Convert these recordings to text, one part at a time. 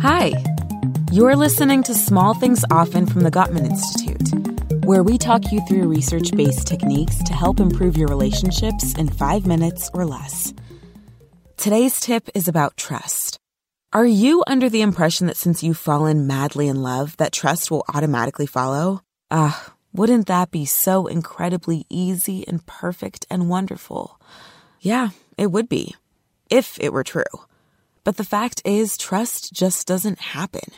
Hi. You're listening to Small Things Often from the Gottman Institute, where we talk you through research based techniques to help improve your relationships in five minutes or less. Today's tip is about trust. Are you under the impression that since you've fallen madly in love, that trust will automatically follow? Ah, wouldn't that be so incredibly easy and perfect and wonderful? Yeah, it would be, if it were true. But the fact is, trust just doesn't happen.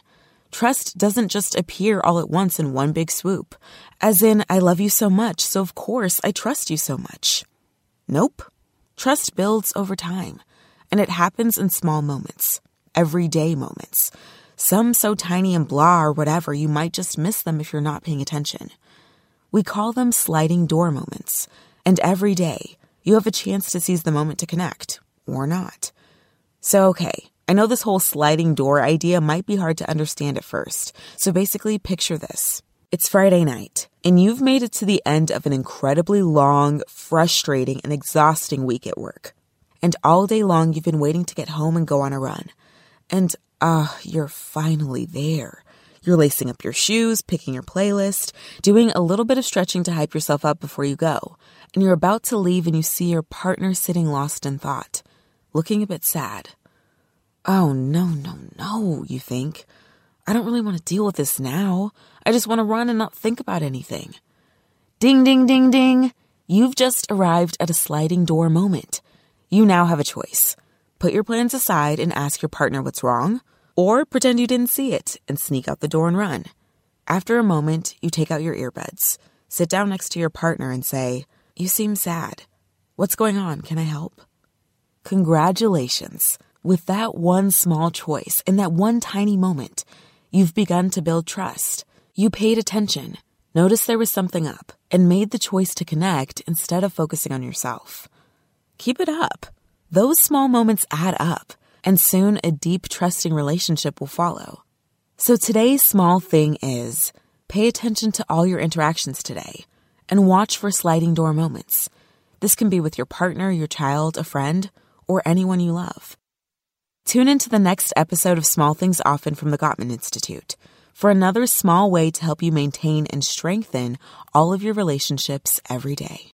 Trust doesn't just appear all at once in one big swoop. As in, I love you so much, so of course I trust you so much. Nope. Trust builds over time, and it happens in small moments, everyday moments. Some so tiny and blah or whatever, you might just miss them if you're not paying attention. We call them sliding door moments, and every day you have a chance to seize the moment to connect, or not. So, okay, I know this whole sliding door idea might be hard to understand at first. So basically, picture this. It's Friday night, and you've made it to the end of an incredibly long, frustrating, and exhausting week at work. And all day long, you've been waiting to get home and go on a run. And, ah, uh, you're finally there. You're lacing up your shoes, picking your playlist, doing a little bit of stretching to hype yourself up before you go. And you're about to leave and you see your partner sitting lost in thought looking a bit sad. Oh, no, no, no, you think. I don't really want to deal with this now. I just want to run and not think about anything. Ding, ding, ding, ding. You've just arrived at a sliding door moment. You now have a choice. Put your plans aside and ask your partner what's wrong, or pretend you didn't see it and sneak out the door and run. After a moment, you take out your earbuds, sit down next to your partner, and say, You seem sad. What's going on? Can I help? Congratulations. With that one small choice in that one tiny moment, you've begun to build trust. You paid attention, noticed there was something up, and made the choice to connect instead of focusing on yourself. Keep it up. Those small moments add up, and soon a deep, trusting relationship will follow. So today's small thing is pay attention to all your interactions today and watch for sliding door moments. This can be with your partner, your child, a friend, or anyone you love. Tune into the next episode of Small Things Often from the Gottman Institute for another small way to help you maintain and strengthen all of your relationships every day.